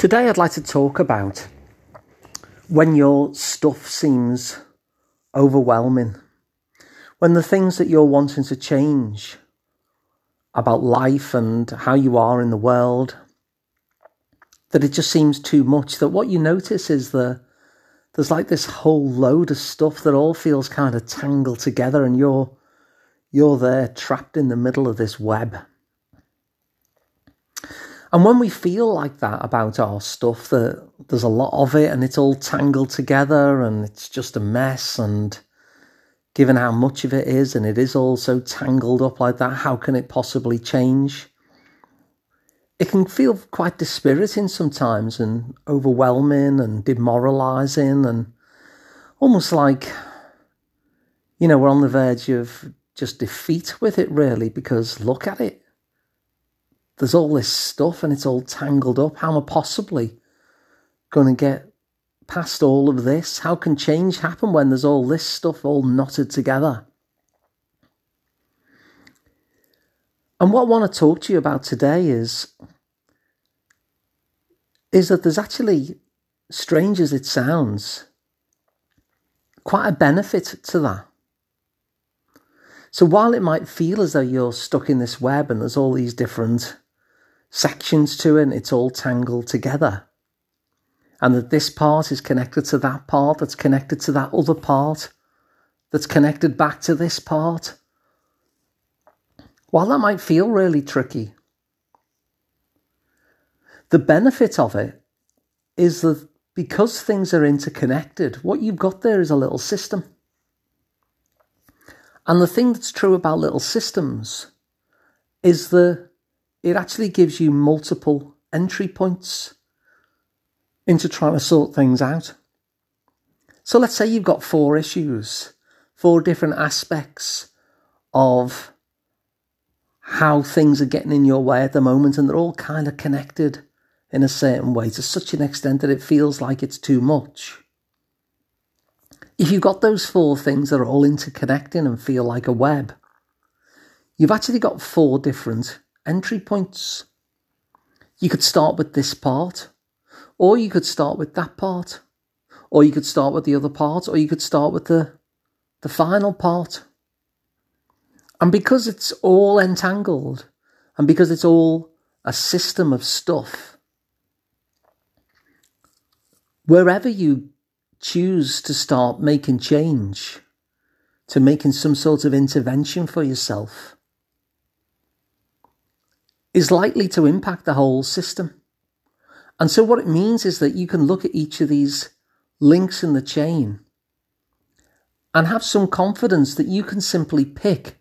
Today, I'd like to talk about when your stuff seems overwhelming, when the things that you're wanting to change about life and how you are in the world, that it just seems too much. That what you notice is that there's like this whole load of stuff that all feels kind of tangled together, and you're you're there trapped in the middle of this web. And when we feel like that about our stuff, that there's a lot of it and it's all tangled together and it's just a mess, and given how much of it is and it is all so tangled up like that, how can it possibly change? It can feel quite dispiriting sometimes and overwhelming and demoralizing and almost like, you know, we're on the verge of just defeat with it, really, because look at it there's all this stuff and it's all tangled up. How am I possibly going to get past all of this? How can change happen when there's all this stuff all knotted together? And what I want to talk to you about today is is that there's actually, strange as it sounds, quite a benefit to that. So while it might feel as though you're stuck in this web and there's all these different sections to it and it's all tangled together. And that this part is connected to that part, that's connected to that other part, that's connected back to this part. While that might feel really tricky, the benefit of it is that because things are interconnected, what you've got there is a little system. And the thing that's true about little systems is that it actually gives you multiple entry points into trying to sort things out. So let's say you've got four issues, four different aspects of how things are getting in your way at the moment, and they're all kind of connected in a certain way to such an extent that it feels like it's too much. If you've got those four things that are all interconnecting and feel like a web, you've actually got four different entry points. You could start with this part, or you could start with that part, or you could start with the other part, or you could start with the, the final part. And because it's all entangled, and because it's all a system of stuff, wherever you choose to start making change, to making some sort of intervention for yourself, is likely to impact the whole system. And so, what it means is that you can look at each of these links in the chain and have some confidence that you can simply pick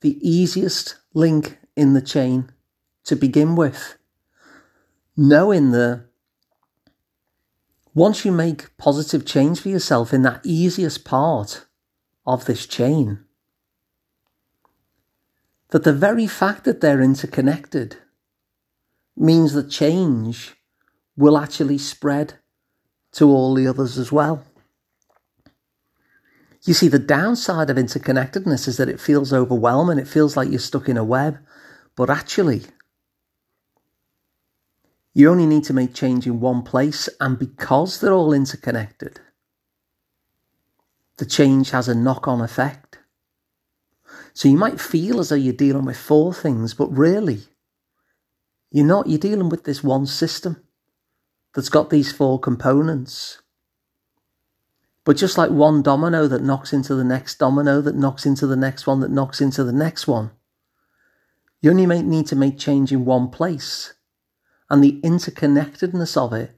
the easiest link in the chain to begin with, knowing that once you make positive change for yourself in that easiest part of this chain, that the very fact that they're interconnected means that change will actually spread to all the others as well. You see, the downside of interconnectedness is that it feels overwhelming, it feels like you're stuck in a web, but actually, you only need to make change in one place, and because they're all interconnected, the change has a knock on effect. So you might feel as though you're dealing with four things, but really, you're not. You're dealing with this one system that's got these four components. But just like one domino that knocks into the next domino, that knocks into the next one, that knocks into the next one, you only may need to make change in one place. And the interconnectedness of it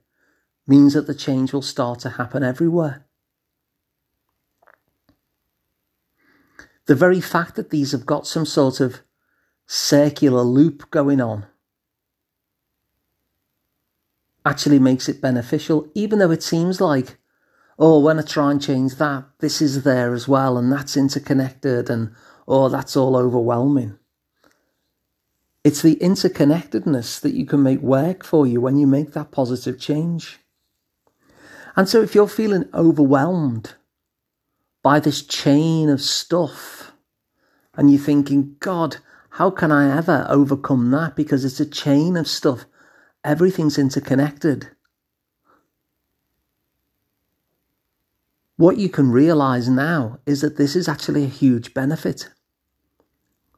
means that the change will start to happen everywhere. The very fact that these have got some sort of circular loop going on actually makes it beneficial, even though it seems like, oh, when I try and change that, this is there as well, and that's interconnected, and oh, that's all overwhelming. It's the interconnectedness that you can make work for you when you make that positive change. And so, if you're feeling overwhelmed by this chain of stuff. And you're thinking, God, how can I ever overcome that? Because it's a chain of stuff. Everything's interconnected. What you can realize now is that this is actually a huge benefit.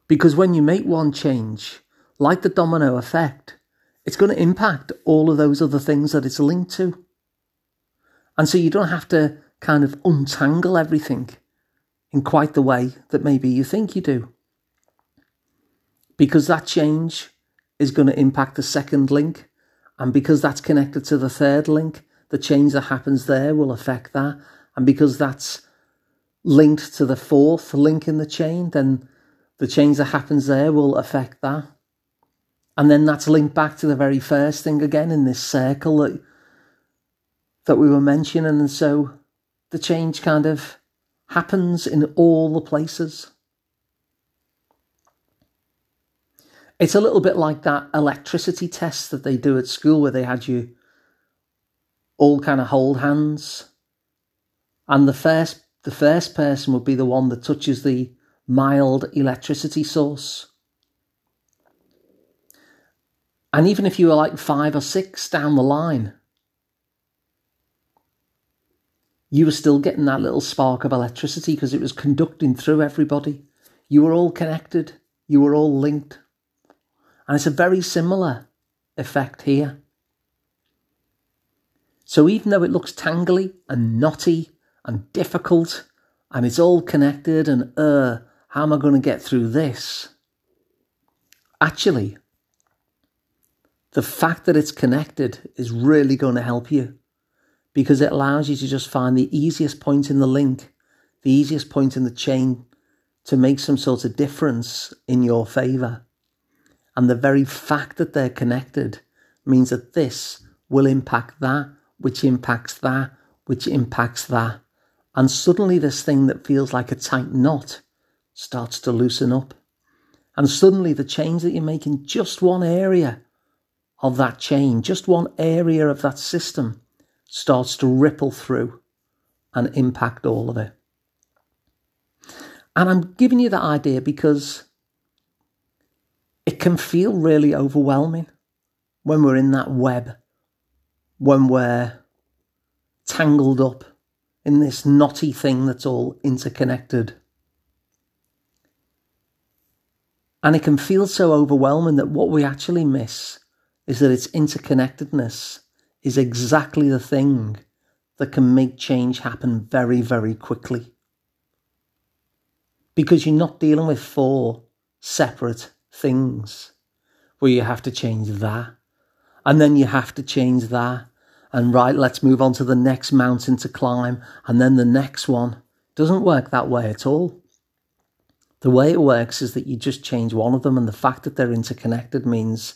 Because when you make one change, like the domino effect, it's going to impact all of those other things that it's linked to. And so you don't have to kind of untangle everything in quite the way that maybe you think you do. Because that change is going to impact the second link. And because that's connected to the third link, the change that happens there will affect that. And because that's linked to the fourth link in the chain, then the change that happens there will affect that. And then that's linked back to the very first thing again in this circle that, that we were mentioning. And so the change kind of happens in all the places. It's a little bit like that electricity test that they do at school where they had you all kind of hold hands. And the first the first person would be the one that touches the mild electricity source. And even if you were like five or six down the line, you were still getting that little spark of electricity because it was conducting through everybody. You were all connected, you were all linked. And it's a very similar effect here. So even though it looks tangly and knotty and difficult and it's all connected and uh, how am I going to get through this? Actually, the fact that it's connected is really going to help you because it allows you to just find the easiest point in the link, the easiest point in the chain to make some sort of difference in your favour. And the very fact that they're connected means that this will impact that, which impacts that, which impacts that. And suddenly, this thing that feels like a tight knot starts to loosen up. And suddenly, the change that you make in just one area of that chain, just one area of that system, starts to ripple through and impact all of it. And I'm giving you that idea because it can feel really overwhelming when we're in that web, when we're tangled up in this knotty thing that's all interconnected. And it can feel so overwhelming that what we actually miss is that its interconnectedness is exactly the thing that can make change happen very, very quickly. Because you're not dealing with four separate things where you have to change that. And then you have to change that. And right, let's move on to the next mountain to climb. And then the next one. Doesn't work that way at all. The way it works is that you just change one of them, and the fact that they're interconnected means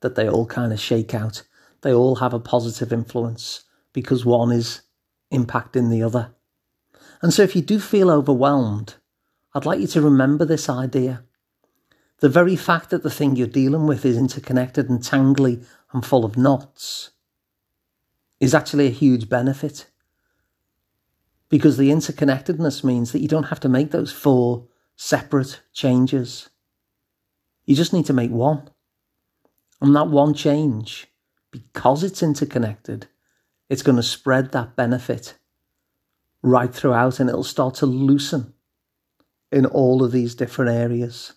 that they all kind of shake out. They all have a positive influence because one is impacting the other. And so if you do feel overwhelmed, I'd like you to remember this idea the very fact that the thing you're dealing with is interconnected and tangly and full of knots is actually a huge benefit. Because the interconnectedness means that you don't have to make those four separate changes. You just need to make one. And that one change, because it's interconnected, it's going to spread that benefit right throughout and it'll start to loosen in all of these different areas.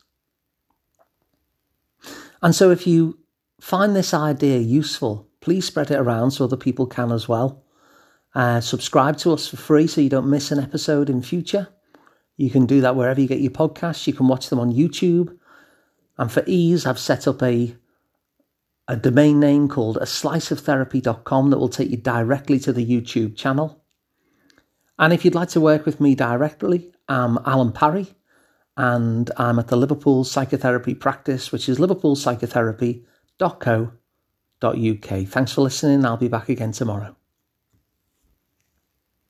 And so if you find this idea useful, please spread it around so other people can as well. Uh, subscribe to us for free so you don't miss an episode in future. You can do that wherever you get your podcasts. You can watch them on YouTube. And for ease, I've set up a a domain name called a sliceoftherapy.com that will take you directly to the YouTube channel. And if you'd like to work with me directly, I'm Alun Parry and I'm at the Liverpool Psychotherapy Practice, which is liverpoolpsychotherapy.co.uk. Thanks for listening. I'll be back again tomorrow.